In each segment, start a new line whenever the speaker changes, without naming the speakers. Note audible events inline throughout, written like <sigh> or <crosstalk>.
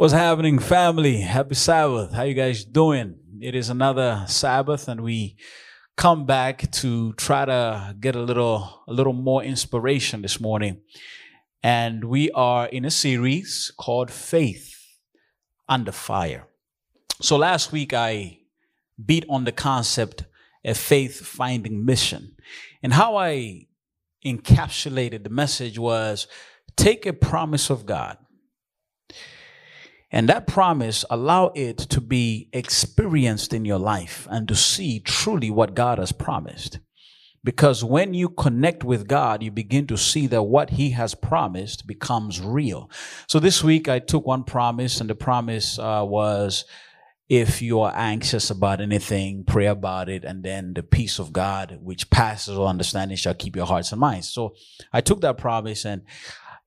What's happening, family? Happy Sabbath. How you guys doing? It is another Sabbath, and we come back to try to get a little a little more inspiration this morning. And we are in a series called Faith Under Fire. So last week I beat on the concept of faith finding mission. And how I encapsulated the message was take a promise of God and that promise, allow it to be experienced in your life and to see truly what God has promised. Because when you connect with God, you begin to see that what He has promised becomes real. So this week I took one promise, and the promise uh, was if you are anxious about anything, pray about it, and then the peace of God, which passes all understanding, shall keep your hearts and minds. So I took that promise and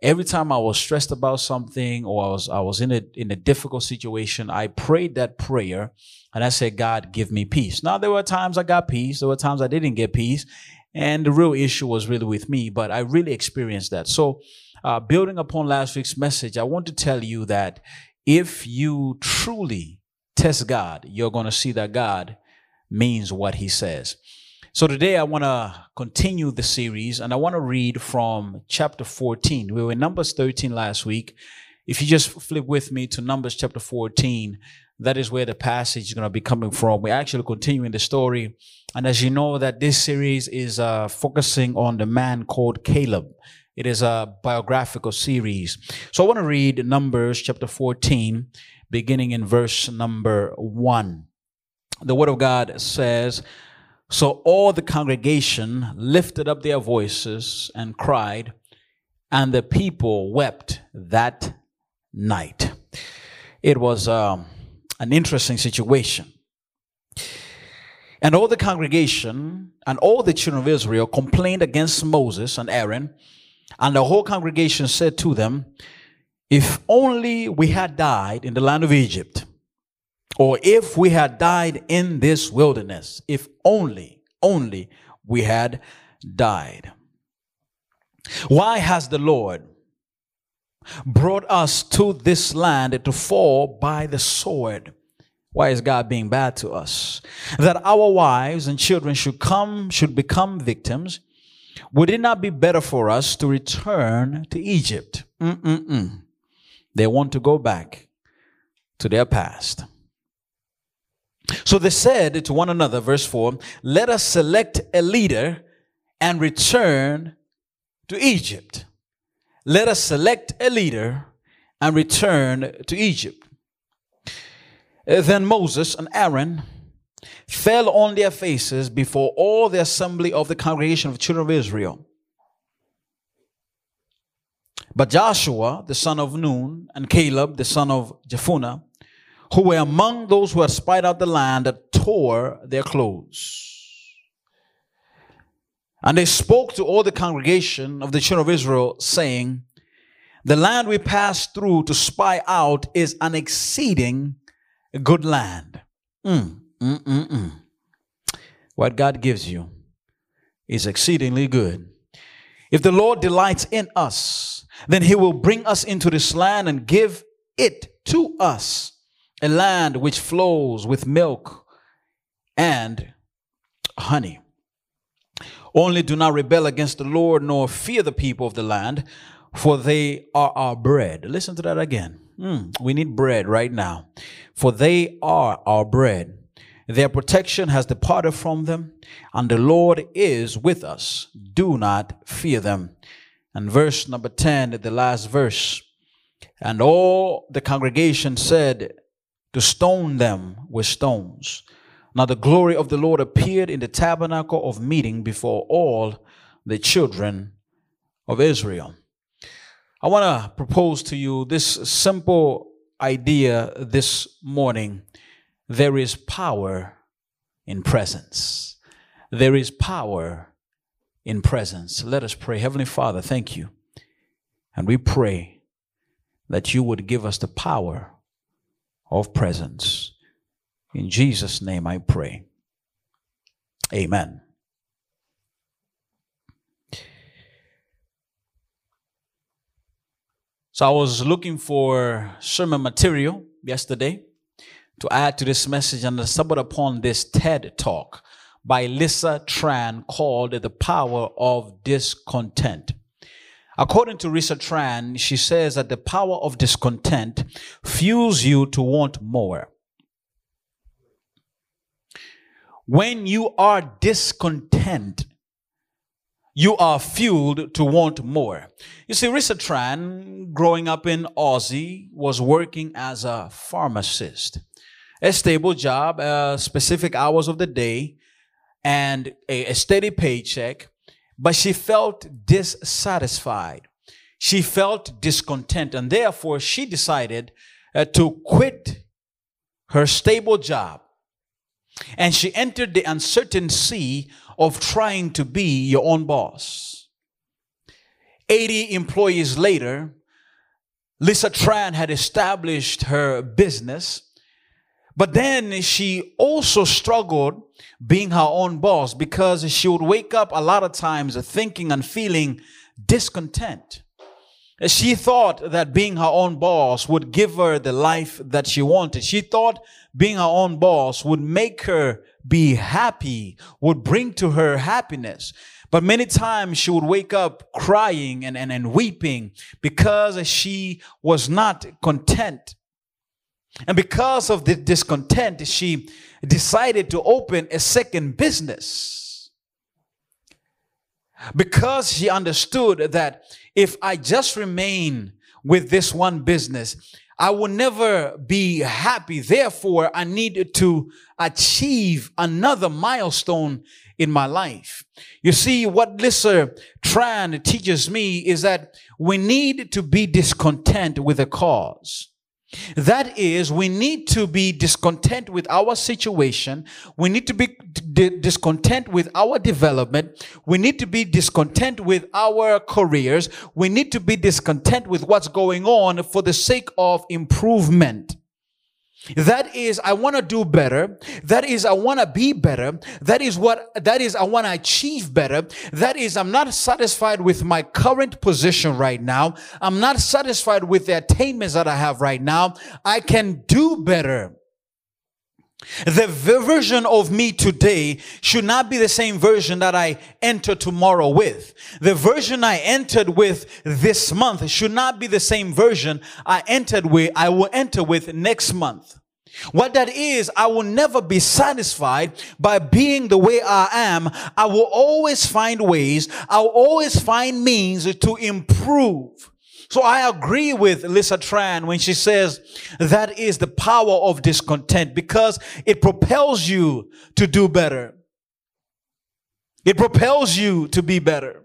every time I was stressed about something or I was I was in a in a difficult situation, I prayed that prayer and I said, God, give me peace. Now there were times I got peace, there were times I didn't get peace, and the real issue was really with me, but I really experienced that. So uh, building upon last week's message, I want to tell you that if you truly test God, you're going to see that God means what he says. So today I want to continue the series and I want to read from chapter 14. We were in Numbers 13 last week. If you just flip with me to Numbers chapter 14, that is where the passage is going to be coming from. We're actually continuing the story. And as you know that this series is uh, focusing on the man called Caleb. It is a biographical series. So I want to read Numbers chapter 14, beginning in verse number 1. The word of God says, so all the congregation lifted up their voices and cried, and the people wept that night. It was um, an interesting situation. And all the congregation and all the children of Israel complained against Moses and Aaron. And the whole congregation said to them, If only we had died in the land of Egypt or if we had died in this wilderness, if only, only we had died. Why has the Lord brought us to this land to fall by the sword? Why is God being bad to us? That our wives and children should come, should become victims. Would it not be better for us to return to Egypt? Mm-mm-mm. They want to go back to their past. So they said to one another, verse 4, let us select a leader and return to Egypt. Let us select a leader and return to Egypt. Uh, then Moses and Aaron fell on their faces before all the assembly of the congregation of the children of Israel. But Joshua, the son of Nun, and Caleb, the son of Jephunneh, who were among those who had spied out the land that tore their clothes. And they spoke to all the congregation of the children of Israel, saying, The land we passed through to spy out is an exceeding good land. Mm, mm, mm, mm. What God gives you is exceedingly good. If the Lord delights in us, then he will bring us into this land and give it to us a land which flows with milk and honey. Only do not rebel against the Lord, nor fear the people of the land, for they are our bread. Listen to that again. Mm, we need bread right now, for they are our bread. Their protection has departed from them, and the Lord is with us. Do not fear them. And verse number 10, the last verse. And all the congregation said, to stone them with stones. Now the glory of the Lord appeared in the tabernacle of meeting before all the children of Israel. I want to propose to you this simple idea this morning. There is power in presence. There is power in presence. Let us pray. Heavenly Father, thank you. And we pray that you would give us the power of presence. In Jesus' name I pray. Amen. So I was looking for sermon material yesterday to add to this message and I stumbled upon this TED talk by Lisa Tran called The Power of Discontent. According to Lisa Tran, she says that the power of discontent fuels you to want more. When you are discontent, you are fueled to want more. You see, Lisa Tran, growing up in Aussie, was working as a pharmacist. A stable job, uh, specific hours of the day, and a, a steady paycheck, but she felt dissatisfied. She felt discontent, and therefore she decided uh, to quit her stable job. And she entered the uncertain sea of trying to be your own boss. 80 employees later, Lisa Tran had established her business, but then she also struggled being her own boss because she would wake up a lot of times thinking and feeling discontent. She thought that being her own boss would give her the life that she wanted. She thought being her own boss would make her be happy, would bring to her happiness. But many times she would wake up crying and, and, and weeping because she was not content. And because of the discontent, she decided to open a second business. Because she understood that if I just remain with this one business, I will never be happy. Therefore, I need to achieve another milestone in my life. You see, what Lisa Tran teaches me is that we need to be discontent with a cause. That is, we need to be discontent with our situation. We need to be discontent with our development. We need to be discontent with our careers. We need to be discontent with what's going on for the sake of improvement. That is, I want to do better. That is, I want to be better. That is what, that is, I want to achieve better. That is, I'm not satisfied with my current position right now. I'm not satisfied with the attainments that I have right now. I can do better. The version of me today should not be the same version that I enter tomorrow with. The version I entered with this month should not be the same version I entered with, I will enter with next month. What that is, I will never be satisfied by being the way I am. I will always find ways, I'll always find means to improve. So I agree with Lisa Tran when she says that is the power of discontent because it propels you to do better. It propels you to be better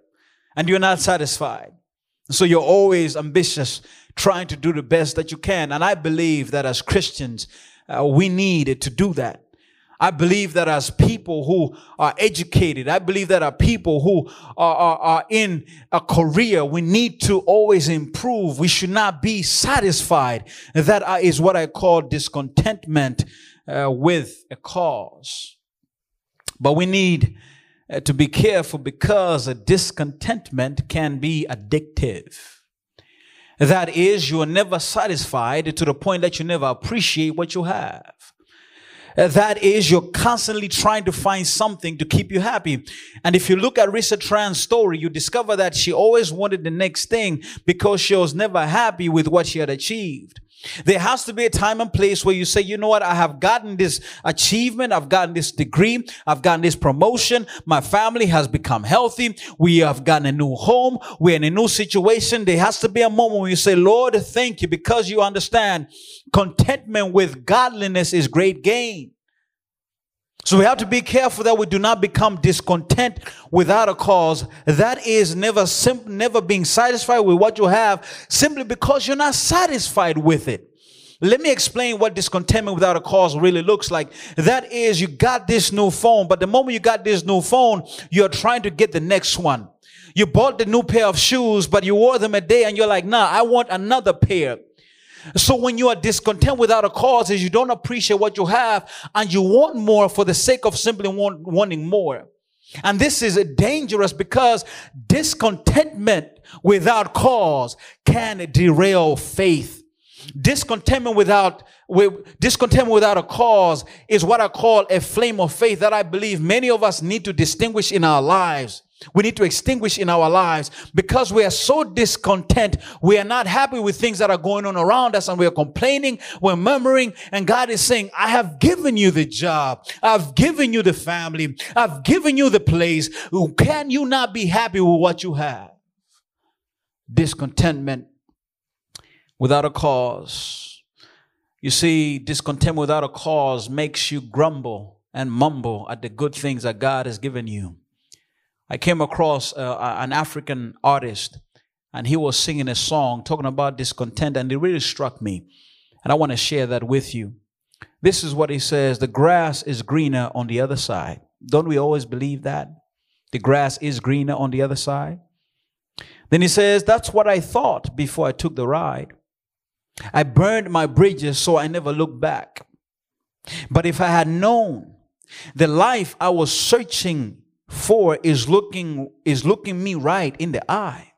and you're not satisfied. So you're always ambitious, trying to do the best that you can. And I believe that as Christians, uh, we need to do that. I believe that as people who are educated, I believe that our people who are, are, are, in a career, we need to always improve. We should not be satisfied. That is what I call discontentment uh, with a cause. But we need uh, to be careful because a discontentment can be addictive. That is, you are never satisfied to the point that you never appreciate what you have. That is, you're constantly trying to find something to keep you happy. And if you look at Lisa Tran's story, you discover that she always wanted the next thing because she was never happy with what she had achieved. There has to be a time and place where you say, you know what, I have gotten this achievement, I've gotten this degree, I've gotten this promotion, my family has become healthy, we have gotten a new home, we're in a new situation. There has to be a moment where you say, Lord, thank you, because you understand contentment with godliness is great gain. So we have to be careful that we do not become discontent without a cause. That is never never being satisfied with what you have simply because you're not satisfied with it. Let me explain what discontentment without a cause really looks like. That is, you got this new phone, but the moment you got this new phone, you're trying to get the next one. You bought the new pair of shoes, but you wore them a day and you're like, nah, I want another pair. So when you are discontent without a cause is you don't appreciate what you have and you want more for the sake of simply want, wanting more. And this is dangerous because discontentment without cause can derail faith. Discontentment without with discontentment without a cause is what I call a flame of faith that I believe many of us need to distinguish in our lives. We need to extinguish in our lives because we are so discontent. We are not happy with things that are going on around us and we are complaining, we're murmuring, and God is saying, I have given you the job. I've given you the family. I've given you the place. Can you not be happy with what you have? Discontentment without a cause you see, discontent without a cause makes you grumble and mumble at the good things that God has given you. I came across uh, an African artist, and he was singing a song talking about discontent, and it really struck me. And I want to share that with you. This is what he says The grass is greener on the other side. Don't we always believe that? The grass is greener on the other side. Then he says, That's what I thought before I took the ride. I burned my bridges so I never looked back. But if I had known the life I was searching for is looking is looking me right in the eye.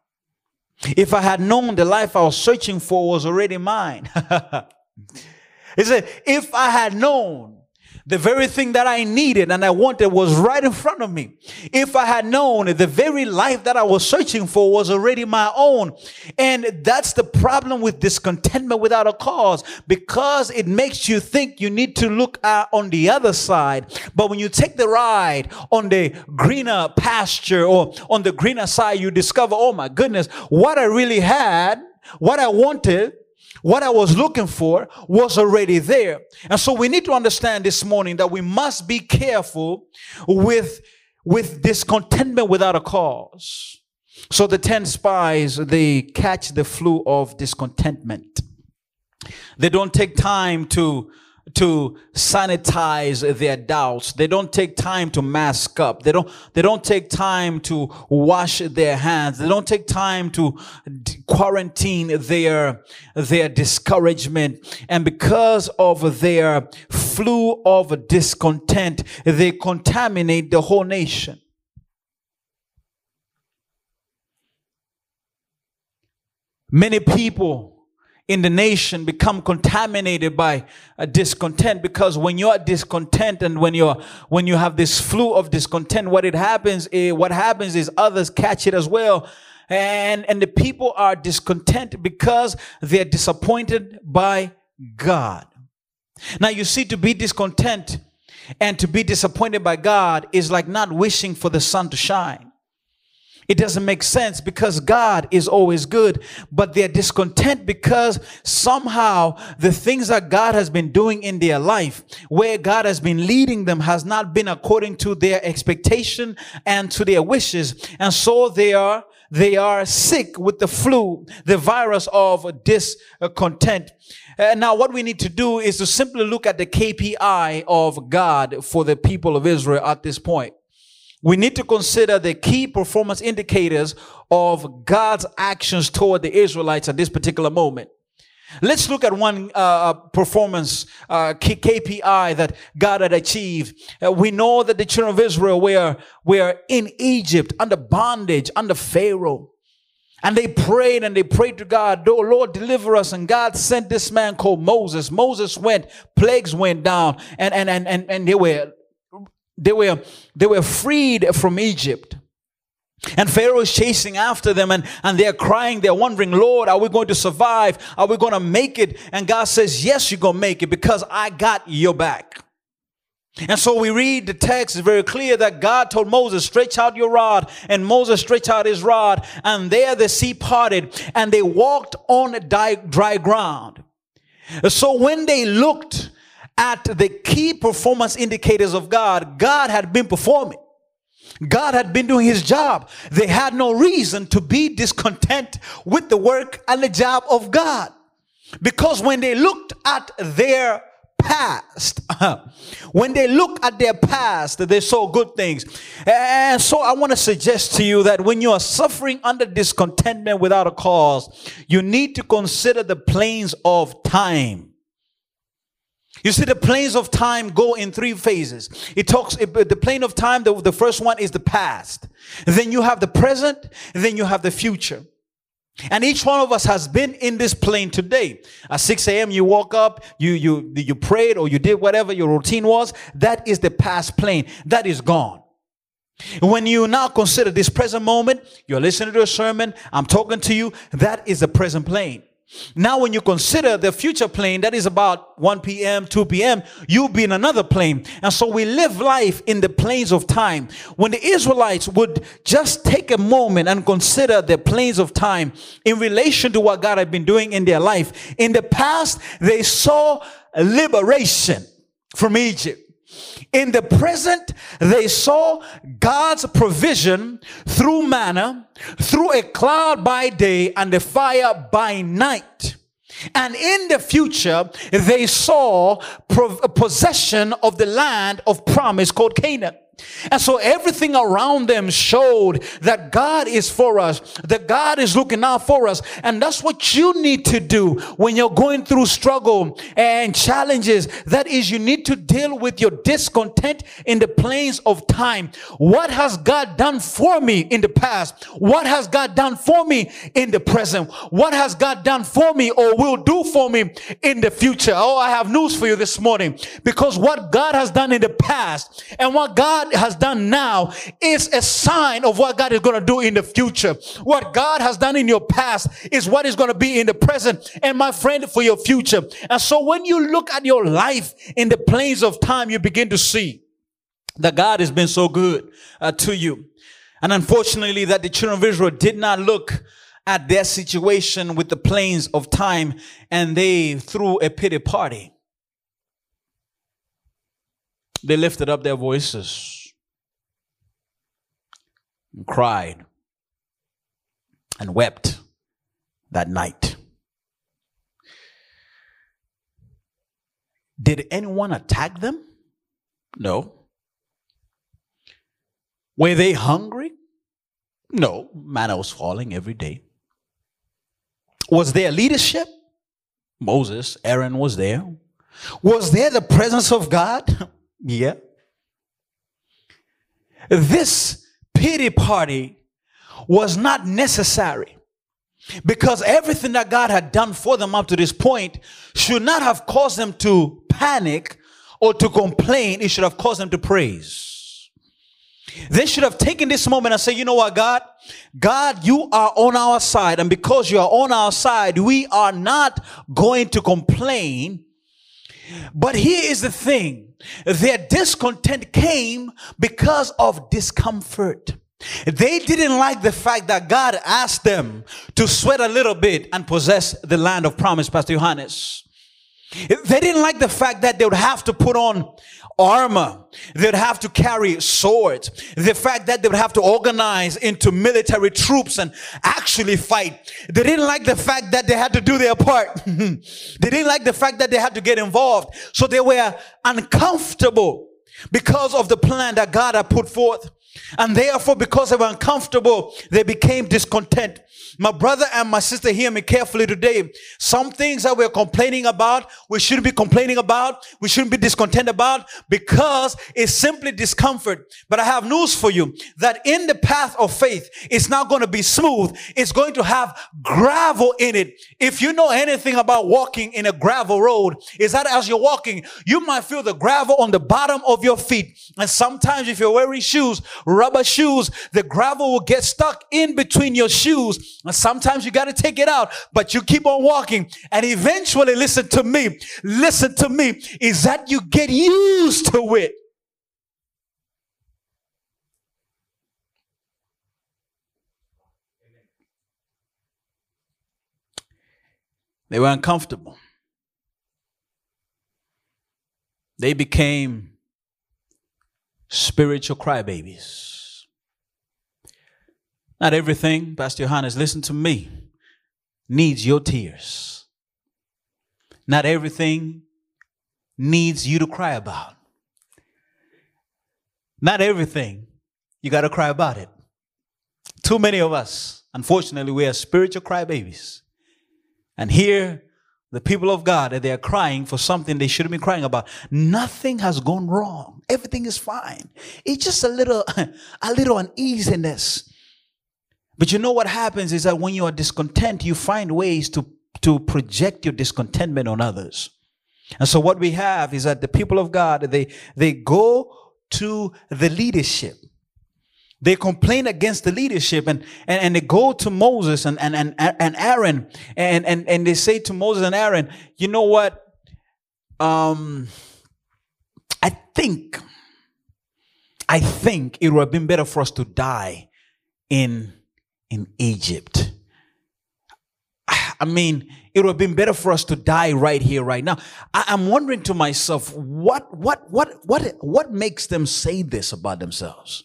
If I had known the life I was searching for was already mine. <laughs> he said, if I had known the very thing that I needed and I wanted was right in front of me. If I had known the very life that I was searching for was already my own. And that's the problem with discontentment without a cause because it makes you think you need to look at on the other side. But when you take the ride on the greener pasture or on the greener side, you discover, oh my goodness, what I really had, what I wanted what I was looking for was already there. And so we need to understand this morning that we must be careful with, with discontentment without a cause. So the 10 spies, they catch the flu of discontentment. They don't take time to to sanitize their doubts. They don't take time to mask up. They don't, they don't take time to wash their hands. They don't take time to quarantine their, their discouragement. And because of their flu of discontent, they contaminate the whole nation. Many people in the nation become contaminated by a discontent because when you're discontent and when you're when you have this flu of discontent what it happens is what happens is others catch it as well and and the people are discontent because they're disappointed by God now you see to be discontent and to be disappointed by God is like not wishing for the sun to shine it doesn't make sense because God is always good, but they're discontent because somehow the things that God has been doing in their life, where God has been leading them, has not been according to their expectation and to their wishes. And so they are they are sick with the flu, the virus of discontent. Uh, now, what we need to do is to simply look at the KPI of God for the people of Israel at this point we need to consider the key performance indicators of God's actions toward the Israelites at this particular moment. Let's look at one uh, uh performance uh, KPI that God had achieved. Uh, we know that the children of Israel were, were in Egypt under bondage, under Pharaoh. And they prayed and they prayed to God, oh Lord, deliver us. And God sent this man called Moses. Moses went, plagues went down, and, and, and, and, and they were they were, they were freed from Egypt. And Pharaoh is chasing after them and, and they're crying. They're wondering, Lord, are we going to survive? Are we going to make it? And God says, yes, you're going to make it because I got your back. And so we read the text is very clear that God told Moses, stretch out your rod. And Moses stretched out his rod and there the sea parted and they walked on dry ground. So when they looked at the key performance indicators of God, God had been performing. God had been doing his job. They had no reason to be discontent with the work and the job of God. Because when they looked at their past, <laughs> when they look at their past, they saw good things. And so I want to suggest to you that when you are suffering under discontentment without a cause, you need to consider the planes of time. You see, the planes of time go in three phases. It talks, the plane of time, the, the first one is the past. Then you have the present, then you have the future. And each one of us has been in this plane today. At 6 a.m., you woke up, you, you, you prayed or you did whatever your routine was. That is the past plane. That is gone. When you now consider this present moment, you're listening to a sermon, I'm talking to you, that is the present plane. Now, when you consider the future plane, that is about 1 p.m., 2 p.m., you'll be in another plane. And so we live life in the planes of time. When the Israelites would just take a moment and consider the planes of time in relation to what God had been doing in their life, in the past, they saw liberation from Egypt. In the present, they saw God's provision through manna, through a cloud by day and a fire by night. And in the future, they saw possession of the land of promise called Canaan. And so everything around them showed that God is for us, that God is looking out for us. And that's what you need to do when you're going through struggle and challenges. That is, you need to deal with your discontent in the planes of time. What has God done for me in the past? What has God done for me in the present? What has God done for me or will do for me in the future? Oh, I have news for you this morning because what God has done in the past and what God has done now is a sign of what God is going to do in the future. What God has done in your past is what is going to be in the present and my friend for your future. And so when you look at your life in the planes of time, you begin to see that God has been so good uh, to you. And unfortunately that the children of Israel did not look at their situation with the planes of time and they threw a pity party. They lifted up their voices and cried and wept that night. Did anyone attack them? No. Were they hungry? No. Manna was falling every day. Was there leadership? Moses, Aaron was there. Was there the presence of God? <laughs> yeah. This pity party was not necessary because everything that God had done for them up to this point should not have caused them to panic or to complain. It should have caused them to praise. They should have taken this moment and say, you know what, God? God, you are on our side. And because you are on our side, we are not going to complain. But here is the thing their discontent came because of discomfort. They didn't like the fact that God asked them to sweat a little bit and possess the land of promise, Pastor Johannes. They didn't like the fact that they would have to put on armor. They'd have to carry swords. The fact that they would have to organize into military troops and actually fight. They didn't like the fact that they had to do their part. <laughs> they didn't like the fact that they had to get involved. So they were uncomfortable because of the plan that God had put forth. And therefore, because they were uncomfortable, they became discontent. My brother and my sister, hear me carefully today. Some things that we're complaining about, we shouldn't be complaining about, we shouldn't be discontent about because it's simply discomfort. But I have news for you that in the path of faith, it's not going to be smooth. It's going to have gravel in it. If you know anything about walking in a gravel road, is that as you're walking, you might feel the gravel on the bottom of your feet. And sometimes if you're wearing shoes, rubber shoes, the gravel will get stuck in between your shoes sometimes you got to take it out, but you keep on walking. And eventually, listen to me, listen to me, is that you get used to it. They were uncomfortable. They became spiritual crybabies. Not everything, Pastor Johannes, listen to me, needs your tears. Not everything needs you to cry about. Not everything you got to cry about it. Too many of us, unfortunately, we are spiritual crybabies. And here the people of God, that they are crying for something they shouldn't be crying about. Nothing has gone wrong. Everything is fine. It's just a little, <laughs> a little uneasiness. But you know what happens is that when you are discontent, you find ways to, to project your discontentment on others. And so what we have is that the people of God, they, they go to the leadership. They complain against the leadership and, and, and they go to Moses and, and, and, and Aaron and, and, and they say to Moses and Aaron, you know what? Um, I think, I think it would have been better for us to die in, in Egypt. I mean, it would have been better for us to die right here, right now. I, am wondering to myself, what, what, what, what, what makes them say this about themselves?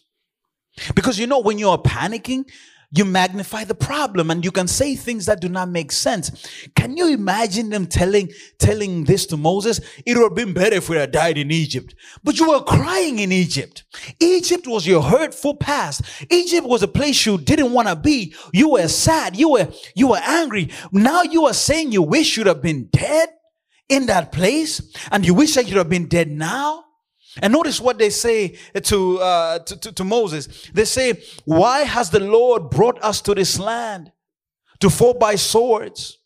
Because you know, when you are panicking, you magnify the problem and you can say things that do not make sense. Can you imagine them telling, telling this to Moses? It would have been better if we had died in Egypt. But you were crying in Egypt. Egypt was your hurtful past. Egypt was a place you didn't want to be. You were sad. You were, you were angry. Now you are saying you wish you'd have been dead in that place and you wish that you'd have been dead now. And notice what they say to, uh, to, to, to, Moses. They say, why has the Lord brought us to this land to fall by swords?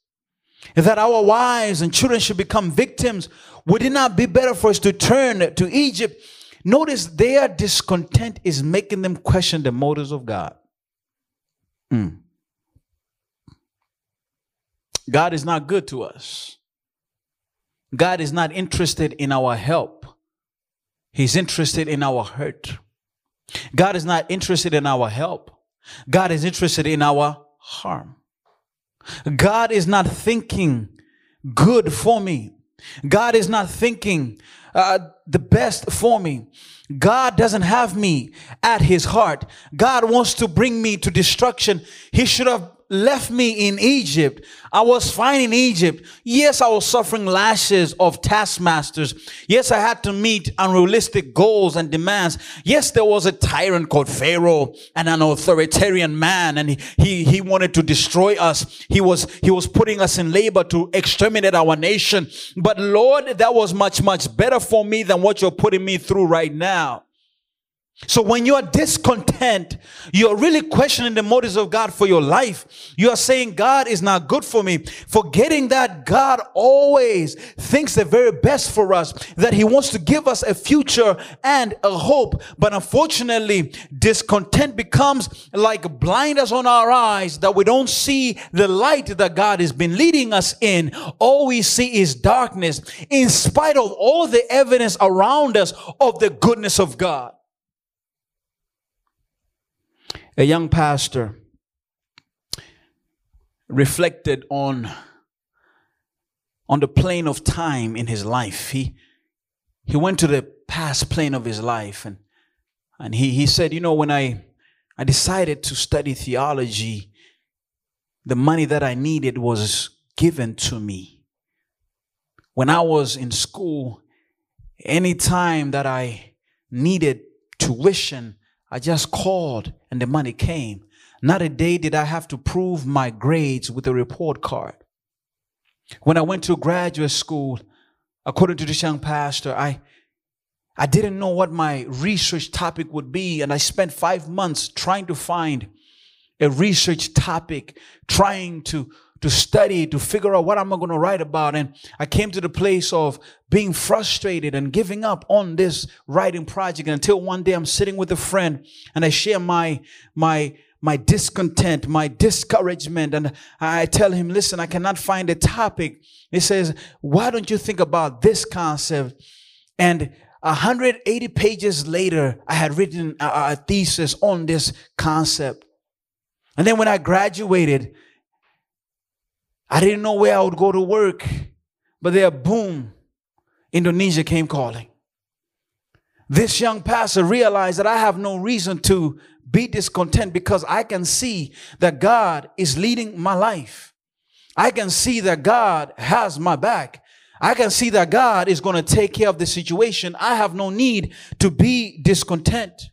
That our wives and children should become victims. Would it not be better for us to turn to Egypt? Notice their discontent is making them question the motives of God. Mm. God is not good to us. God is not interested in our help. He's interested in our hurt. God is not interested in our help. God is interested in our harm. God is not thinking good for me. God is not thinking uh, the best for me. God doesn't have me at his heart. God wants to bring me to destruction. He should have left me in Egypt. I was fine in Egypt. Yes, I was suffering lashes of taskmasters. Yes, I had to meet unrealistic goals and demands. Yes, there was a tyrant called Pharaoh and an authoritarian man and he, he, wanted to destroy us. He was, he was putting us in labor to exterminate our nation. But Lord, that was much, much better for me than what you're putting me through right now. So when you are discontent, you're really questioning the motives of God for your life. You are saying God is not good for me, forgetting that God always thinks the very best for us, that he wants to give us a future and a hope. But unfortunately, discontent becomes like blinders on our eyes that we don't see the light that God has been leading us in. All we see is darkness in spite of all the evidence around us of the goodness of God a young pastor reflected on on the plane of time in his life. He he went to the past plane of his life and and he he said you know when i i decided to study theology the money that i needed was given to me. When i was in school any time that i needed tuition I just called and the money came. Not a day did I have to prove my grades with a report card. When I went to graduate school, according to this young pastor, I I didn't know what my research topic would be, and I spent five months trying to find a research topic, trying to to study, to figure out what am I going to write about. And I came to the place of being frustrated and giving up on this writing project until one day I'm sitting with a friend and I share my, my, my discontent, my discouragement. And I tell him, listen, I cannot find a topic. He says, why don't you think about this concept? And 180 pages later, I had written a, a thesis on this concept. And then when I graduated, I didn't know where I would go to work, but there, boom, Indonesia came calling. This young pastor realized that I have no reason to be discontent because I can see that God is leading my life. I can see that God has my back. I can see that God is going to take care of the situation. I have no need to be discontent.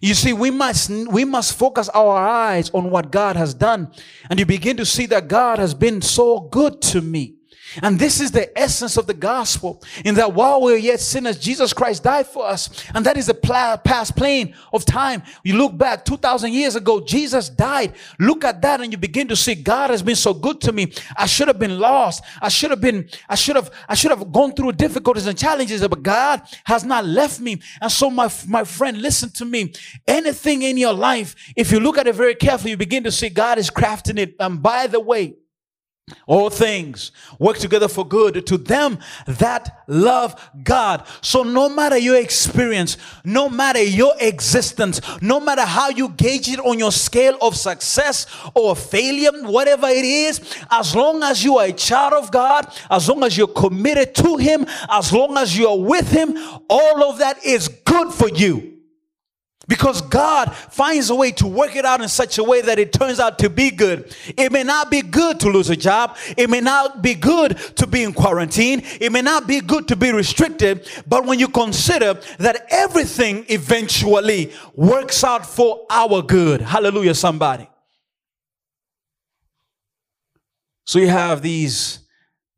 You see, we must, we must focus our eyes on what God has done. And you begin to see that God has been so good to me. And this is the essence of the gospel in that while we're yet sinners, Jesus Christ died for us. And that is the past plane of time. You look back 2000 years ago, Jesus died. Look at that and you begin to see God has been so good to me. I should have been lost. I should have been, I should have, I should have gone through difficulties and challenges, but God has not left me. And so my, my friend, listen to me. Anything in your life, if you look at it very carefully, you begin to see God is crafting it. And by the way, all things work together for good to them that love God. So no matter your experience, no matter your existence, no matter how you gauge it on your scale of success or failure, whatever it is, as long as you are a child of God, as long as you're committed to Him, as long as you are with Him, all of that is good for you. Because God finds a way to work it out in such a way that it turns out to be good. It may not be good to lose a job. It may not be good to be in quarantine. It may not be good to be restricted. But when you consider that everything eventually works out for our good. Hallelujah, somebody. So you have these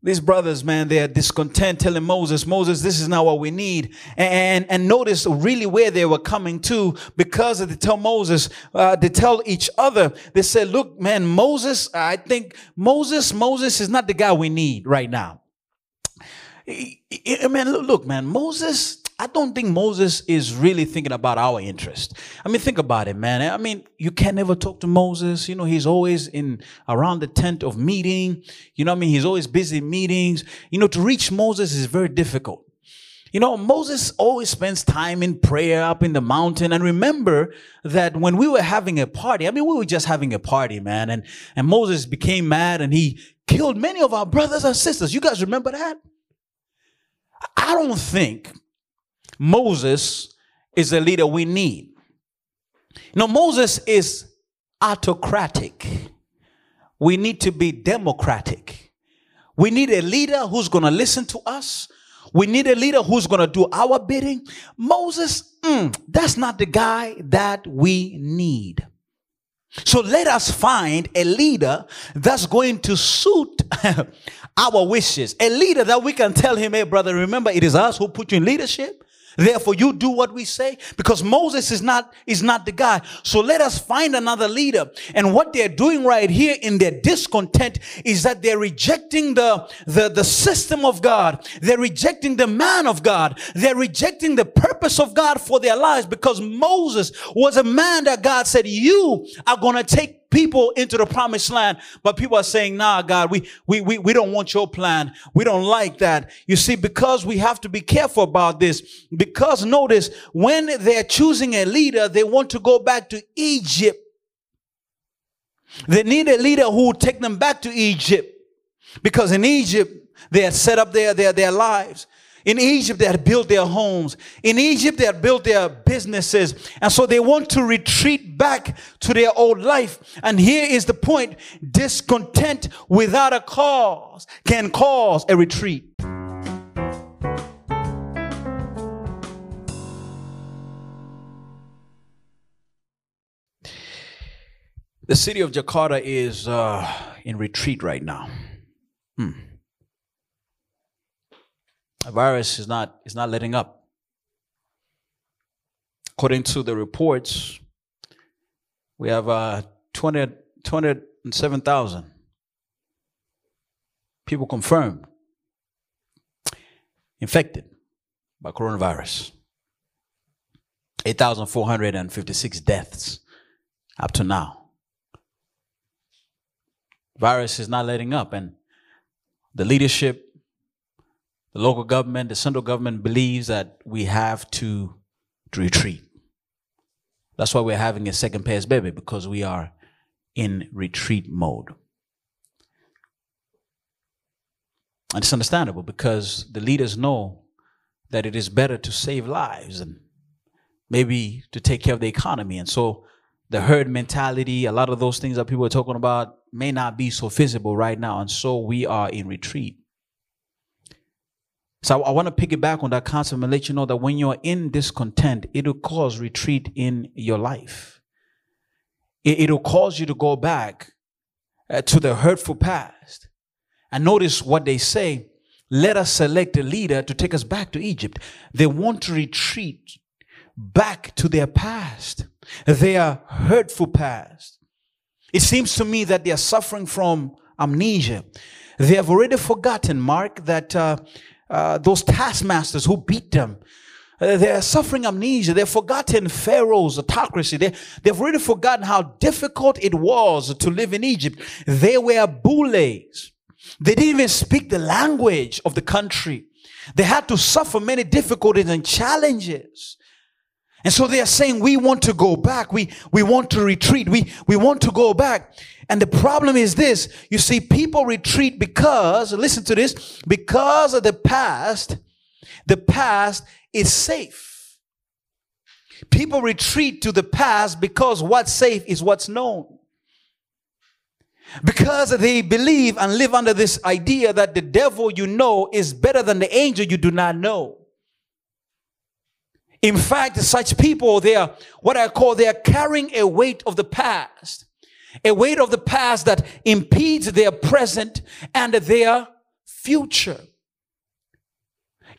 these brothers, man, they are discontent telling Moses, Moses, this is not what we need. And, and notice really where they were coming to because they tell Moses, uh, they tell each other, they said, look, man, Moses, I think Moses, Moses is not the guy we need right now. I mean, look, man, Moses, I don't think Moses is really thinking about our interest. I mean, think about it, man. I mean, you can never talk to Moses. You know, he's always in around the tent of meeting. You know I mean? He's always busy meetings. You know, to reach Moses is very difficult. You know, Moses always spends time in prayer up in the mountain. And remember that when we were having a party, I mean, we were just having a party, man. And, and Moses became mad and he killed many of our brothers and sisters. You guys remember that? I don't think Moses is the leader we need. Now, Moses is autocratic. We need to be democratic. We need a leader who's going to listen to us. We need a leader who's going to do our bidding. Moses, mm, that's not the guy that we need. So let us find a leader that's going to suit <laughs> our wishes. A leader that we can tell him, hey, brother, remember it is us who put you in leadership. Therefore, you do what we say because Moses is not, is not the guy. So let us find another leader. And what they're doing right here in their discontent is that they're rejecting the, the, the system of God. They're rejecting the man of God. They're rejecting the purpose of God for their lives because Moses was a man that God said, you are going to take people into the promised land. But people are saying, nah, God, we, we, we, we don't want your plan. We don't like that. You see, because we have to be careful about this. Because notice, when they're choosing a leader, they want to go back to Egypt. They need a leader who will take them back to Egypt. Because in Egypt, they had set up their, their, their lives. In Egypt, they had built their homes. In Egypt, they had built their businesses. And so they want to retreat back to their old life. And here is the point. Discontent without a cause can cause a retreat. The city of Jakarta is uh, in retreat right now. Hmm virus is not is not letting up. According to the reports, we have uh, 20, 207,000 people confirmed infected by coronavirus. 8,456 deaths up to now. Virus is not letting up, and the leadership the local government, the central government believes that we have to, retreat. That's why we're having a second PSBB because we are in retreat mode. And it's understandable because the leaders know that it is better to save lives and maybe to take care of the economy. And so the herd mentality, a lot of those things that people are talking about may not be so visible right now. And so we are in retreat. So I, want to piggyback on that concept and let you know that when you're in discontent, it'll cause retreat in your life. It, will cause you to go back uh, to the hurtful past. And notice what they say let us select a leader to take us back to Egypt. They want to retreat back to their past, their hurtful past. It seems to me that they are suffering from amnesia. They have already forgotten, Mark, that uh, uh, those taskmasters who beat them, uh, they're suffering amnesia. They've forgotten Pharaoh's autocracy. They, they've really forgotten how difficult it was to live in Egypt. They were bules. They didn't even speak the language of the country. They had to suffer many difficulties and challenges. And so they are saying, we want to go back. We, we want to retreat. We, we want to go back. And the problem is this. You see, people retreat because, listen to this, because of the past, the past is safe. People retreat to the past because what's safe is what's known. Because they believe and live under this idea that the devil you know is better than the angel you do not know. In fact, such people, they are what I call they are carrying a weight of the past, a weight of the past that impedes their present and their future.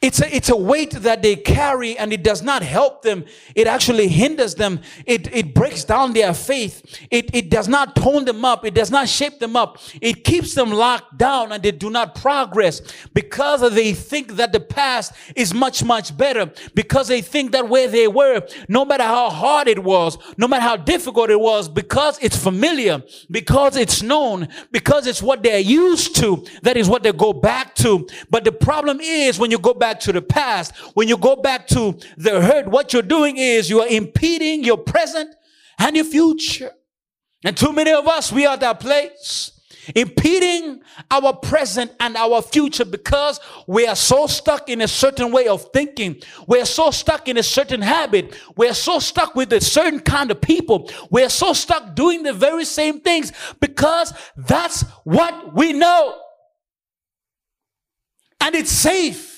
It's a, it's a weight that they carry and it does not help them. It actually hinders them. It, it breaks down their faith. It, it does not tone them up. It does not shape them up. It keeps them locked down and they do not progress because they think that the past is much, much better. Because they think that where they were, no matter how hard it was, no matter how difficult it was, because it's familiar, because it's known, because it's what they're used to, that is what they go back to. But the problem is when you go back back to the past, when you go back to the hurt, what you're doing is you are impeding your present and your future. And too many of us, we are that place impeding our present and our future because we are so stuck in a certain way of thinking. We're so stuck in a certain habit. We're so stuck with a certain kind of people. We're so stuck doing the very same things because that's what we know. And it's safe.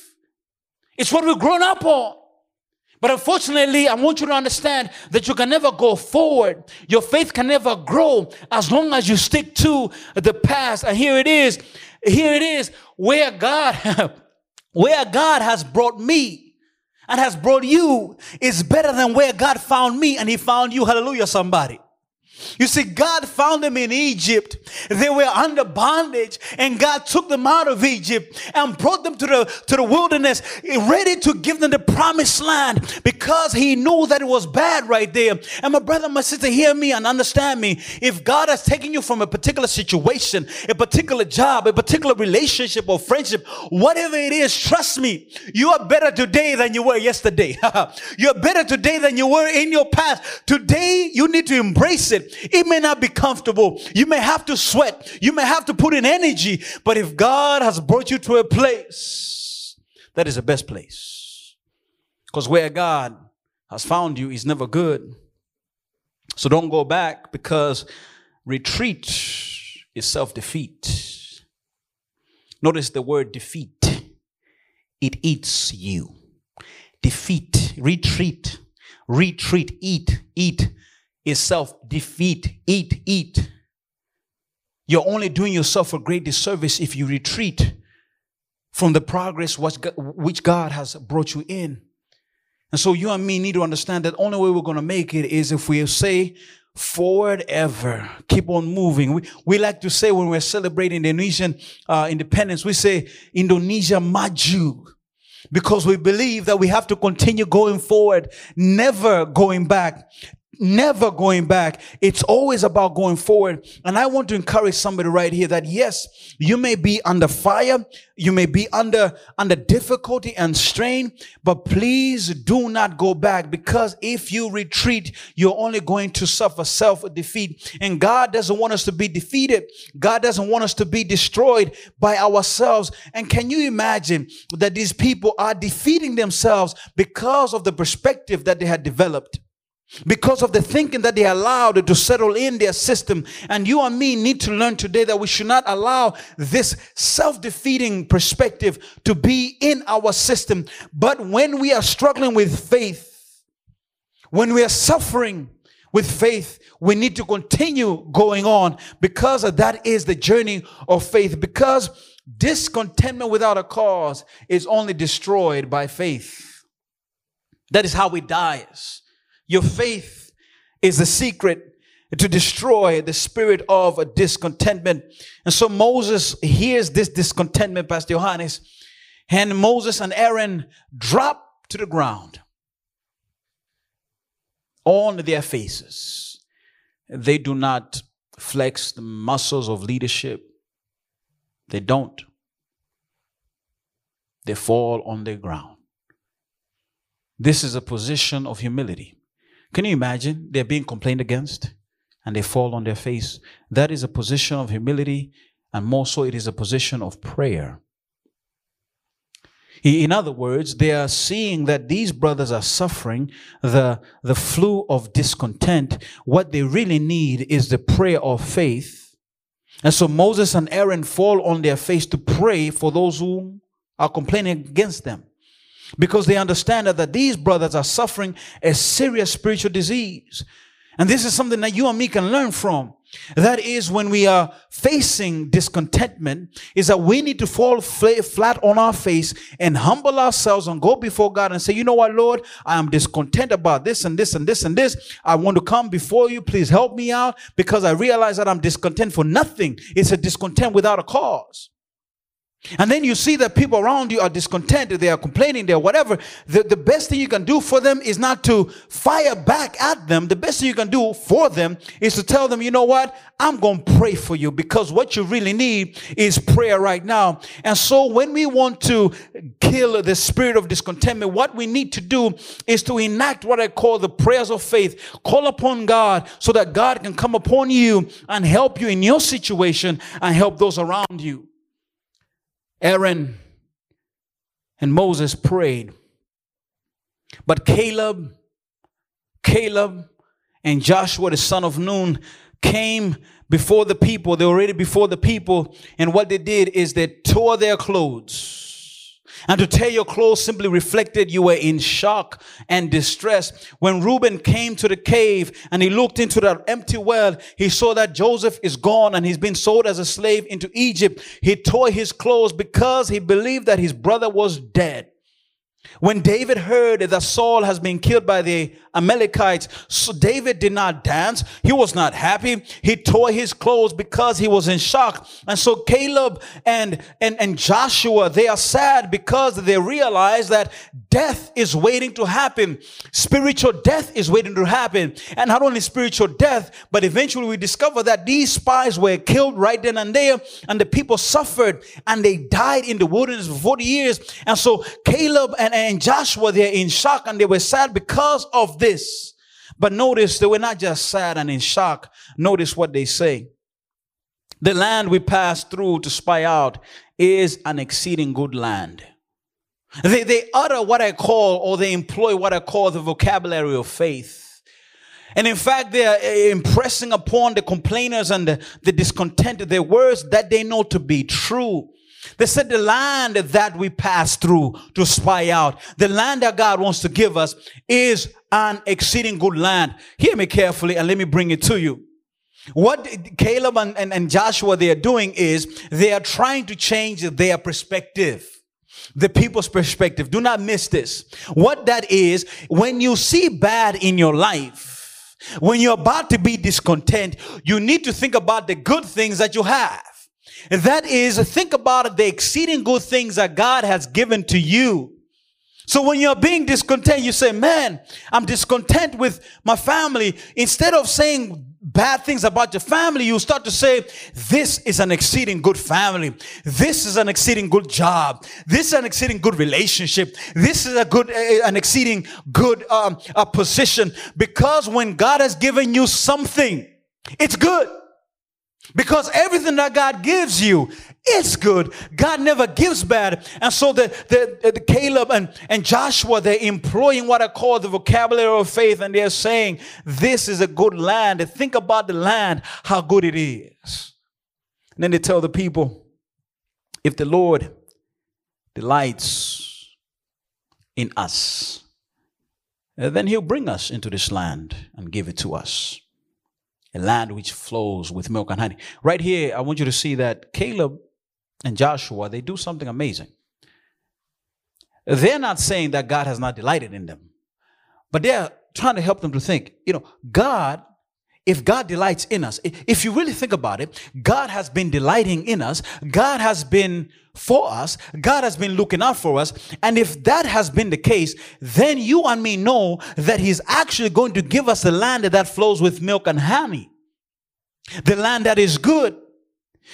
It's what we've grown up on. But unfortunately, I want you to understand that you can never go forward. Your faith can never grow as long as you stick to the past. And here it is. Here it is where God, <laughs> where God has brought me and has brought you is better than where God found me and he found you. Hallelujah, somebody. You see, God found them in Egypt. They were under bondage, and God took them out of Egypt and brought them to the, to the wilderness, ready to give them the promised land because He knew that it was bad right there. And my brother, my sister, hear me and understand me. If God has taken you from a particular situation, a particular job, a particular relationship or friendship, whatever it is, trust me, you are better today than you were yesterday. <laughs> You're better today than you were in your past. Today, you need to embrace it. It may not be comfortable. You may have to sweat. You may have to put in energy. But if God has brought you to a place, that is the best place. Because where God has found you is never good. So don't go back because retreat is self defeat. Notice the word defeat, it eats you. Defeat, retreat, retreat, eat, eat is self defeat. Eat, eat. You're only doing yourself a great disservice if you retreat from the progress which God has brought you in. And so you and me need to understand that only way we're going to make it is if we say forward ever. Keep on moving. We, we like to say when we're celebrating Indonesian uh, independence, we say Indonesia Maju because we believe that we have to continue going forward, never going back never going back. It's always about going forward. And I want to encourage somebody right here that yes, you may be under fire. You may be under, under difficulty and strain, but please do not go back because if you retreat, you're only going to suffer self defeat. And God doesn't want us to be defeated. God doesn't want us to be destroyed by ourselves. And can you imagine that these people are defeating themselves because of the perspective that they had developed? Because of the thinking that they allowed to settle in their system. And you and me need to learn today that we should not allow this self defeating perspective to be in our system. But when we are struggling with faith, when we are suffering with faith, we need to continue going on because that is the journey of faith. Because discontentment without a cause is only destroyed by faith. That is how it dies. Your faith is the secret to destroy the spirit of discontentment. And so Moses hears this discontentment, Pastor Johannes, and Moses and Aaron drop to the ground on their faces. They do not flex the muscles of leadership. They don't. They fall on the ground. This is a position of humility. Can you imagine? They're being complained against and they fall on their face. That is a position of humility, and more so, it is a position of prayer. In other words, they are seeing that these brothers are suffering the, the flu of discontent. What they really need is the prayer of faith. And so Moses and Aaron fall on their face to pray for those who are complaining against them. Because they understand that, these brothers are suffering a serious spiritual disease. And this is something that you and me can learn from. That is when we are facing discontentment is that we need to fall flat on our face and humble ourselves and go before God and say, you know what, Lord, I am discontent about this and this and this and this. I want to come before you. Please help me out because I realize that I'm discontent for nothing. It's a discontent without a cause. And then you see that people around you are discontented, they are complaining, they're whatever. The, the best thing you can do for them is not to fire back at them. The best thing you can do for them is to tell them, you know what? I'm going to pray for you because what you really need is prayer right now. And so when we want to kill the spirit of discontentment, what we need to do is to enact what I call the prayers of faith. Call upon God so that God can come upon you and help you in your situation and help those around you. Aaron and Moses prayed. But Caleb, Caleb and Joshua, the son of Nun, came before the people. They were already before the people. And what they did is they tore their clothes and to tear your clothes simply reflected you were in shock and distress. When Reuben came to the cave and he looked into that empty well, he saw that Joseph is gone and he's been sold as a slave into Egypt. He tore his clothes because he believed that his brother was dead. When David heard that Saul has been killed by the Amalekites, so David did not dance. He was not happy. He tore his clothes because he was in shock. And so Caleb and, and, and Joshua, they are sad because they realize that death is waiting to happen. Spiritual death is waiting to happen. And not only spiritual death, but eventually we discover that these spies were killed right then and there, and the people suffered and they died in the wilderness for 40 years. And so Caleb and, and Joshua, they're in shock and they were sad because of this. But notice they were not just sad and in shock. Notice what they say. The land we passed through to spy out is an exceeding good land. They, they utter what I call, or they employ what I call the vocabulary of faith. And in fact, they are eh, impressing upon the complainers and the, the discontented their words that they know to be true. They said the land that we pass through to spy out, the land that God wants to give us is an exceeding good land. Hear me carefully and let me bring it to you. What Caleb and, and, and Joshua they are doing is they are trying to change their perspective the people's perspective. Do not miss this. What that is, when you see bad in your life, when you're about to be discontent, you need to think about the good things that you have. And that is, think about the exceeding good things that God has given to you. So when you're being discontent, you say, man, I'm discontent with my family. Instead of saying bad things about your family, you start to say, this is an exceeding good family. This is an exceeding good job. This is an exceeding good relationship. This is a good, uh, an exceeding good um, position. Because when God has given you something, it's good. Because everything that God gives you, is good. God never gives bad. And so the, the, the, Caleb and, and Joshua, they're employing what I call the vocabulary of faith, and they're saying, This is a good land. And think about the land, how good it is. And then they tell the people, if the Lord delights in us, then he'll bring us into this land and give it to us a land which flows with milk and honey. Right here, I want you to see that Caleb and Joshua, they do something amazing. They're not saying that God has not delighted in them, but they're trying to help them to think, you know, God, if God delights in us, if you really think about it, God has been delighting in us, God has been for us, God has been looking out for us. And if that has been the case, then you and me know that He's actually going to give us a land that flows with milk and honey, the land that is good.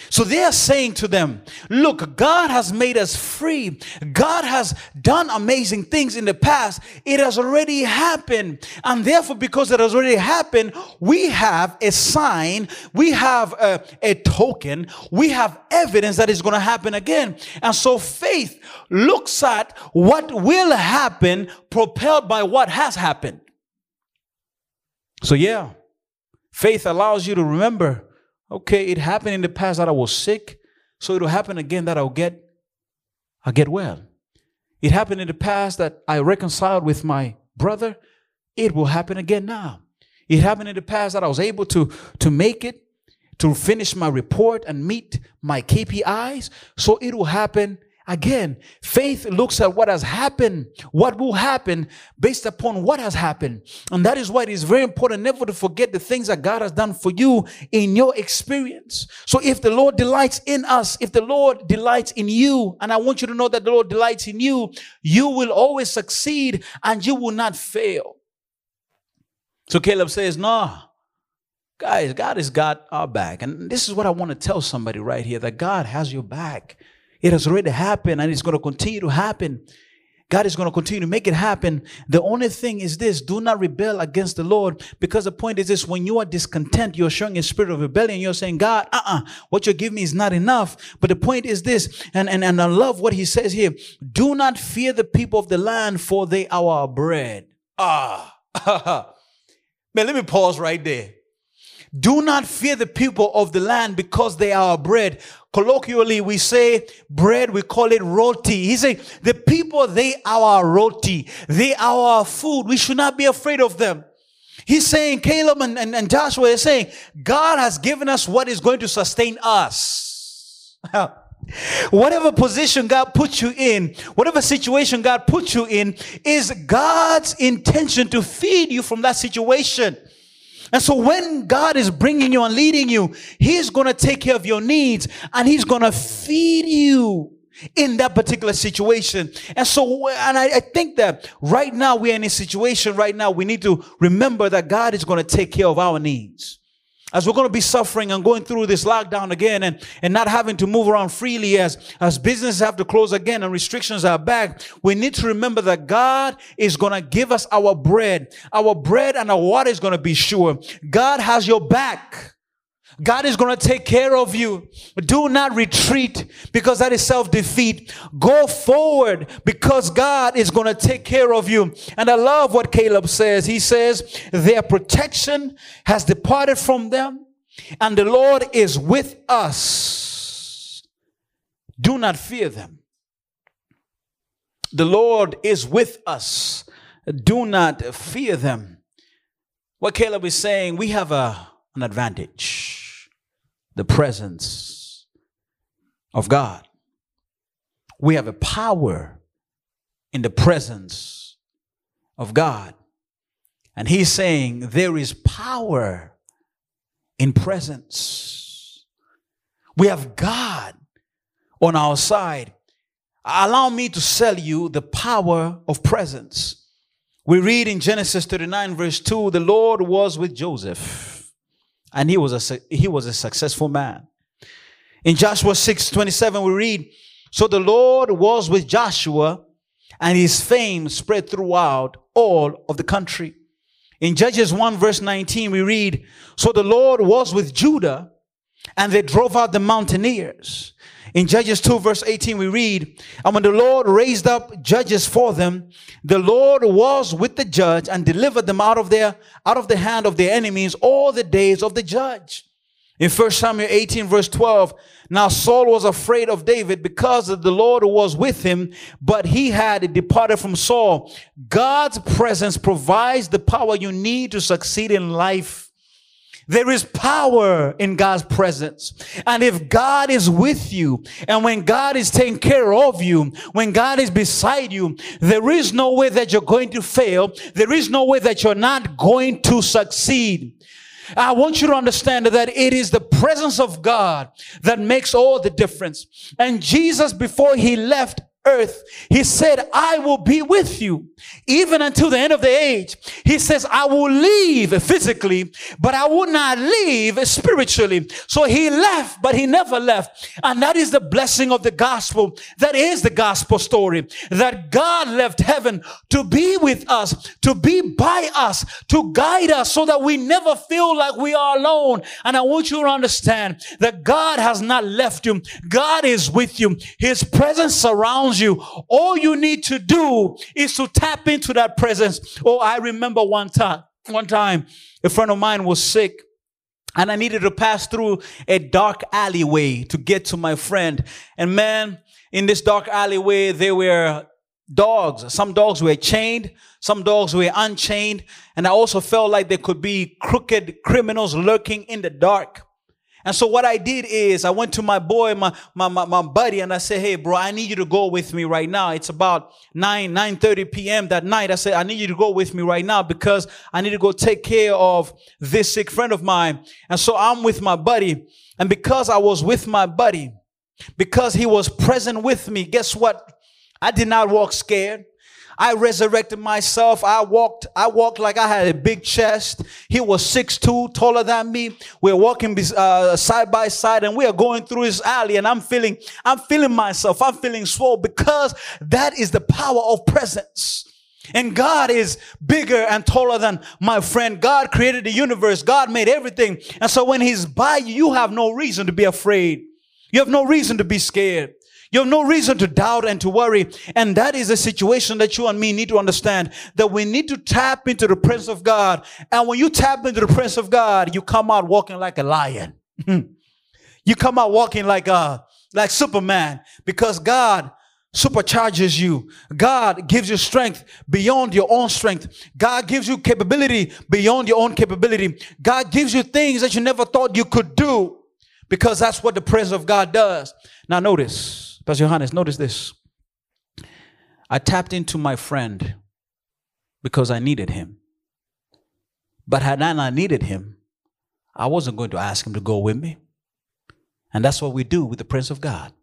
So they are saying to them, Look, God has made us free. God has done amazing things in the past. It has already happened. And therefore, because it has already happened, we have a sign, we have a, a token, we have evidence that it's going to happen again. And so faith looks at what will happen, propelled by what has happened. So, yeah, faith allows you to remember Okay, it happened in the past that I was sick, so it'll happen again that I'll get I'll get well. It happened in the past that I reconciled with my brother, it will happen again now. It happened in the past that I was able to to make it, to finish my report and meet my KPIs, so it will happen Again, faith looks at what has happened, what will happen based upon what has happened. And that is why it is very important never to forget the things that God has done for you in your experience. So if the Lord delights in us, if the Lord delights in you, and I want you to know that the Lord delights in you, you will always succeed and you will not fail. So Caleb says, nah, guys, God has got our back. And this is what I want to tell somebody right here that God has your back. It has already happened and it's going to continue to happen. God is going to continue to make it happen. The only thing is this do not rebel against the Lord because the point is this when you are discontent, you're showing a spirit of rebellion. You're saying, God, uh uh-uh, uh what you give me is not enough. But the point is this, and, and, and I love what he says here do not fear the people of the land, for they are our bread. Ah, <laughs> man, let me pause right there. Do not fear the people of the land because they are bread. Colloquially, we say bread, we call it roti. He said, the people, they are our roti. They are our food. We should not be afraid of them. He's saying, Caleb and, and, and Joshua is saying, God has given us what is going to sustain us. <laughs> whatever position God puts you in, whatever situation God puts you in, is God's intention to feed you from that situation. And so when God is bringing you and leading you, He's going to take care of your needs and He's going to feed you in that particular situation. And so, and I, I, think that right now we're in a situation right now, we need to remember that God is going to take care of our needs as we're going to be suffering and going through this lockdown again and, and not having to move around freely as, as businesses have to close again and restrictions are back, we need to remember that God is going to give us our bread. Our bread and our water is going to be sure. God has your back. God is going to take care of you. Do not retreat because that is self defeat. Go forward because God is going to take care of you. And I love what Caleb says. He says, Their protection has departed from them, and the Lord is with us. Do not fear them. The Lord is with us. Do not fear them. What Caleb is saying, we have a, an advantage the presence of God. We have a power in the presence of God. And he's saying there is power in presence. We have God on our side. Allow me to sell you the power of presence. We read in Genesis 39, verse 2 the Lord was with Joseph and he was a he was a successful man. In Joshua 6 27, we read, So the Lord was with Joshua, and his fame spread throughout all of the country. In Judges 1, verse 19, we read, So the Lord was with Judah, and they drove out the mountaineers. In Judges 2 verse 18 we read, And when the Lord raised up judges for them, the Lord was with the judge and delivered them out of their, out of the hand of their enemies all the days of the judge. In 1 Samuel 18 verse 12, now Saul was afraid of David because the Lord was with him, but he had departed from Saul. God's presence provides the power you need to succeed in life There is power in God's presence. And if God is with you, and when God is taking care of you, when God is beside you, there is no way that you're going to fail. There is no way that you're not going to succeed. I want you to understand that it is the presence of God that makes all the difference. And Jesus, before he left earth, he said, I will be with you even until the end of the age. He says, I will leave physically, but I will not leave spiritually. So he left, but he never left. And that is the blessing of the gospel. That is the gospel story that God left heaven to be with us, to be by us, to guide us so that we never feel like we are alone. And I want you to understand that God has not left you. God is with you. His presence surrounds you. All you need to do is to tap into that presence. Oh, I remember one time, one time a friend of mine was sick and I needed to pass through a dark alleyway to get to my friend. And man, in this dark alleyway, there were dogs. Some dogs were chained. Some dogs were unchained. And I also felt like there could be crooked criminals lurking in the dark. And so what I did is I went to my boy, my, my, my, my, buddy, and I said, Hey, bro, I need you to go with me right now. It's about 9, 9 30 p.m. that night. I said, I need you to go with me right now because I need to go take care of this sick friend of mine. And so I'm with my buddy. And because I was with my buddy, because he was present with me, guess what? I did not walk scared. I resurrected myself. I walked, I walked like I had a big chest. He was six two, taller than me. We're walking uh, side by side and we are going through his alley and I'm feeling, I'm feeling myself. I'm feeling swole because that is the power of presence. And God is bigger and taller than my friend. God created the universe. God made everything. And so when he's by you, you have no reason to be afraid. You have no reason to be scared. You have no reason to doubt and to worry. And that is a situation that you and me need to understand that we need to tap into the presence of God. And when you tap into the presence of God, you come out walking like a lion. <laughs> you come out walking like a, uh, like Superman because God supercharges you. God gives you strength beyond your own strength. God gives you capability beyond your own capability. God gives you things that you never thought you could do because that's what the presence of God does. Now notice, Pastor Johannes, notice this. I tapped into my friend because I needed him. But had I not needed him, I wasn't going to ask him to go with me. And that's what we do with the Prince of God.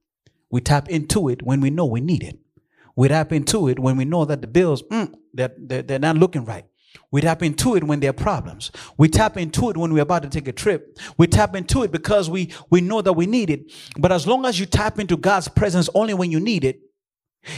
We tap into it when we know we need it. We tap into it when we know that the bills, mm, they're, they're, they're not looking right. We tap into it when there are problems. We tap into it when we're about to take a trip. We tap into it because we, we know that we need it. But as long as you tap into God's presence only when you need it,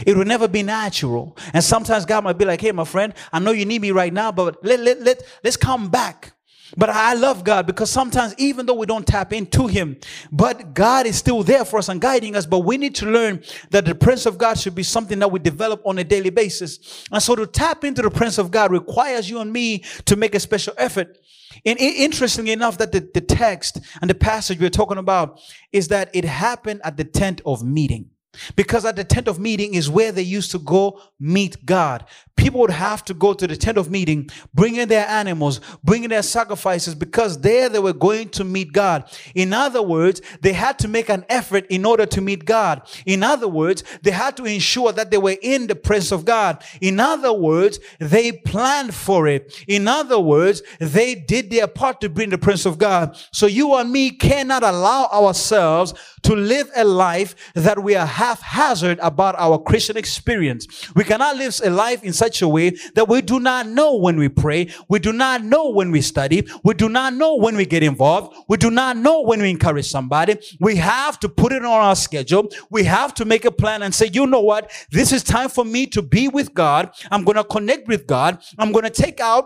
it will never be natural. And sometimes God might be like, hey, my friend, I know you need me right now, but let, let, let, let's come back. But I love God because sometimes, even though we don't tap into Him, but God is still there for us and guiding us. But we need to learn that the Prince of God should be something that we develop on a daily basis. And so to tap into the Prince of God requires you and me to make a special effort. And interestingly enough, that the, the text and the passage we're talking about is that it happened at the tent of meeting. Because at the tent of meeting is where they used to go meet God. People would have to go to the tent of meeting, bring in their animals, bring in their sacrifices, because there they were going to meet God. In other words, they had to make an effort in order to meet God. In other words, they had to ensure that they were in the presence of God. In other words, they planned for it. In other words, they did their part to bring the presence of God. So you and me cannot allow ourselves to live a life that we are haphazard about our Christian experience. We cannot live a life in such a way that we do not know when we pray. We do not know when we study. We do not know when we get involved. We do not know when we encourage somebody. We have to put it on our schedule. We have to make a plan and say, you know what? This is time for me to be with God. I'm going to connect with God. I'm going to take out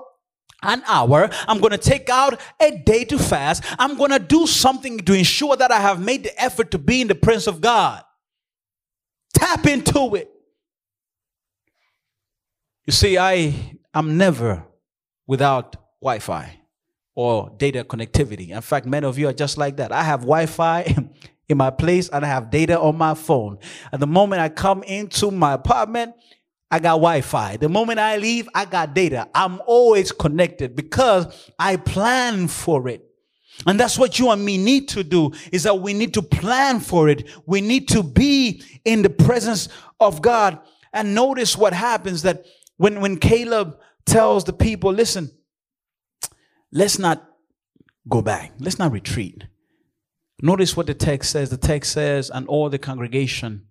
an hour. I'm going to take out a day to fast. I'm going to do something to ensure that I have made the effort to be in the presence of God. Tap into it. You see, I am never without Wi Fi or data connectivity. In fact, many of you are just like that. I have Wi Fi <laughs> in my place and I have data on my phone. At the moment I come into my apartment, I got Wi Fi. The moment I leave, I got data. I'm always connected because I plan for it. And that's what you and me need to do is that we need to plan for it. We need to be in the presence of God. And notice what happens that when, when Caleb tells the people, listen, let's not go back. Let's not retreat. Notice what the text says. The text says, and all the congregation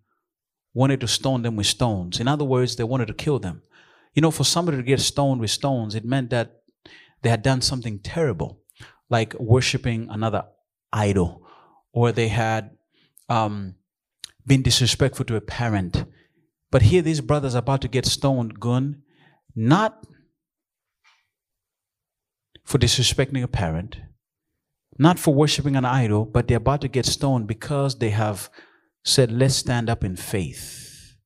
wanted to stone them with stones. In other words, they wanted to kill them. You know, for somebody to get stoned with stones, it meant that they had done something terrible, like worshiping another idol, or they had um, been disrespectful to a parent. But here, these brothers are about to get stoned, gun, not for disrespecting a parent, not for worshiping an idol, but they're about to get stoned because they have said, Let's stand up in faith.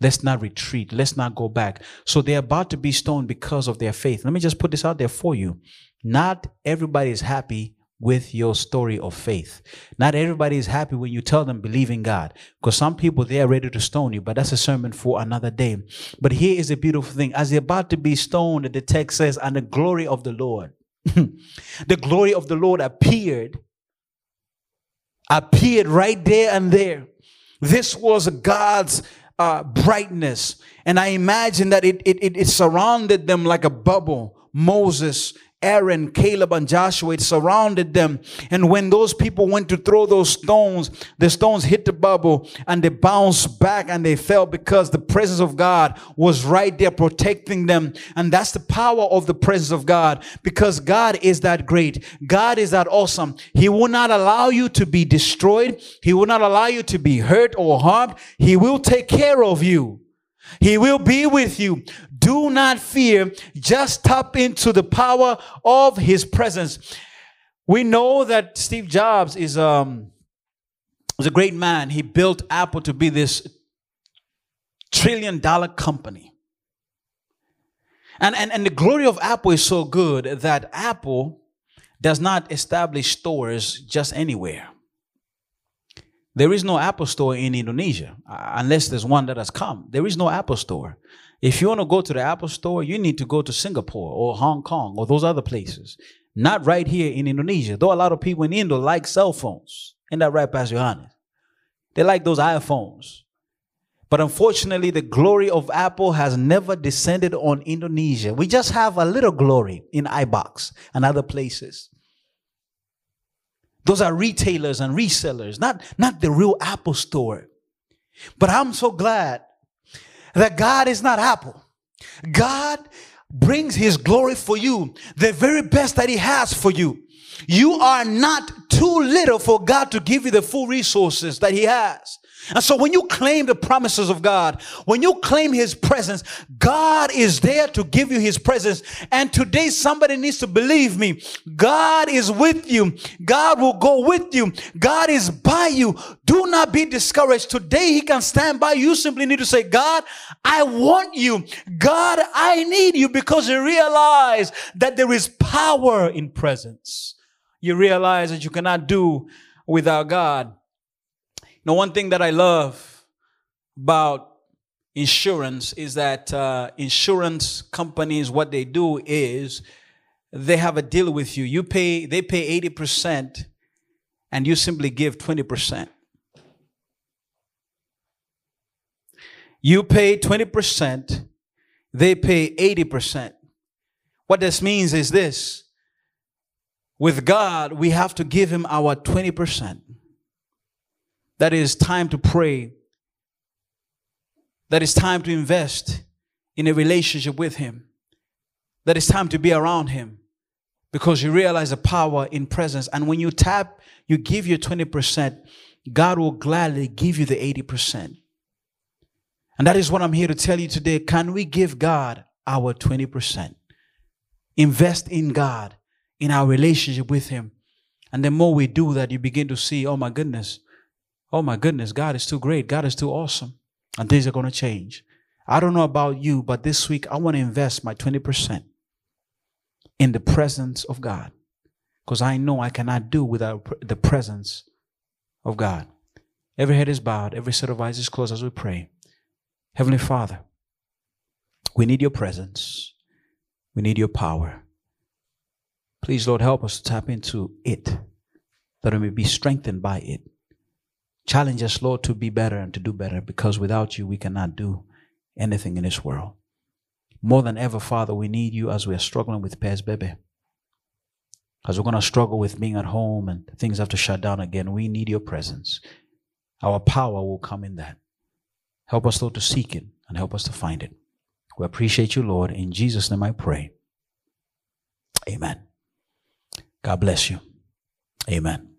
Let's not retreat. Let's not go back. So they're about to be stoned because of their faith. Let me just put this out there for you. Not everybody is happy with your story of faith. Not everybody is happy when you tell them believe in God. Because some people they are ready to stone you, but that's a sermon for another day. But here is a beautiful thing. As they're about to be stoned, the text says, and the glory of the Lord. <laughs> the glory of the Lord appeared. Appeared right there and there. This was God's uh, brightness. And I imagine that it, it, it surrounded them like a bubble. Moses Aaron, Caleb, and Joshua, it surrounded them. And when those people went to throw those stones, the stones hit the bubble and they bounced back and they fell because the presence of God was right there protecting them. And that's the power of the presence of God because God is that great. God is that awesome. He will not allow you to be destroyed. He will not allow you to be hurt or harmed. He will take care of you. He will be with you. Do not fear. Just tap into the power of his presence. We know that Steve Jobs is um is a great man. He built Apple to be this trillion dollar company. And, and, and the glory of Apple is so good that Apple does not establish stores just anywhere. There is no Apple store in Indonesia uh, unless there's one that has come. There is no Apple store. If you want to go to the Apple store, you need to go to Singapore or Hong Kong or those other places. Not right here in Indonesia. Though a lot of people in Indo like cell phones. Ain't that right, Pastor Johannes? They like those iPhones. But unfortunately, the glory of Apple has never descended on Indonesia. We just have a little glory in iBox and other places. Those are retailers and resellers, not, not the real Apple store. But I'm so glad that God is not Apple. God brings his glory for you, the very best that he has for you. You are not too little for God to give you the full resources that he has. And so when you claim the promises of God, when you claim his presence, God is there to give you his presence. And today somebody needs to believe me. God is with you. God will go with you. God is by you. Do not be discouraged. Today he can stand by you. simply need to say, God, I want you. God, I need you because you realize that there is power in presence. You realize that you cannot do without God. Now, one thing that I love about insurance is that uh, insurance companies, what they do is they have a deal with you. You pay, they pay 80% and you simply give 20%. You pay 20%, they pay 80%. What this means is this with God, we have to give Him our 20%. That is time to pray. That is time to invest in a relationship with Him. That is time to be around Him because you realize the power in presence. And when you tap, you give your 20%, God will gladly give you the 80%. And that is what I'm here to tell you today. Can we give God our 20%? Invest in God, in our relationship with Him. And the more we do that, you begin to see, oh my goodness, oh my goodness, God is too great. God is too awesome. And things are going to change. I don't know about you, but this week I want to invest my 20% in the presence of God because I know I cannot do without the presence of God. Every head is bowed, every set of eyes is closed as we pray. Heavenly Father, we need your presence, we need your power. Please, Lord, help us to tap into it, that we may be strengthened by it. Challenge us, Lord, to be better and to do better, because without you, we cannot do anything in this world. More than ever, Father, we need you as we are struggling with PSBB. As we're going to struggle with being at home and things have to shut down again, we need your presence. Our power will come in that. Help us, Lord, to seek it and help us to find it. We appreciate you, Lord. In Jesus' name I pray. Amen. God bless you. Amen.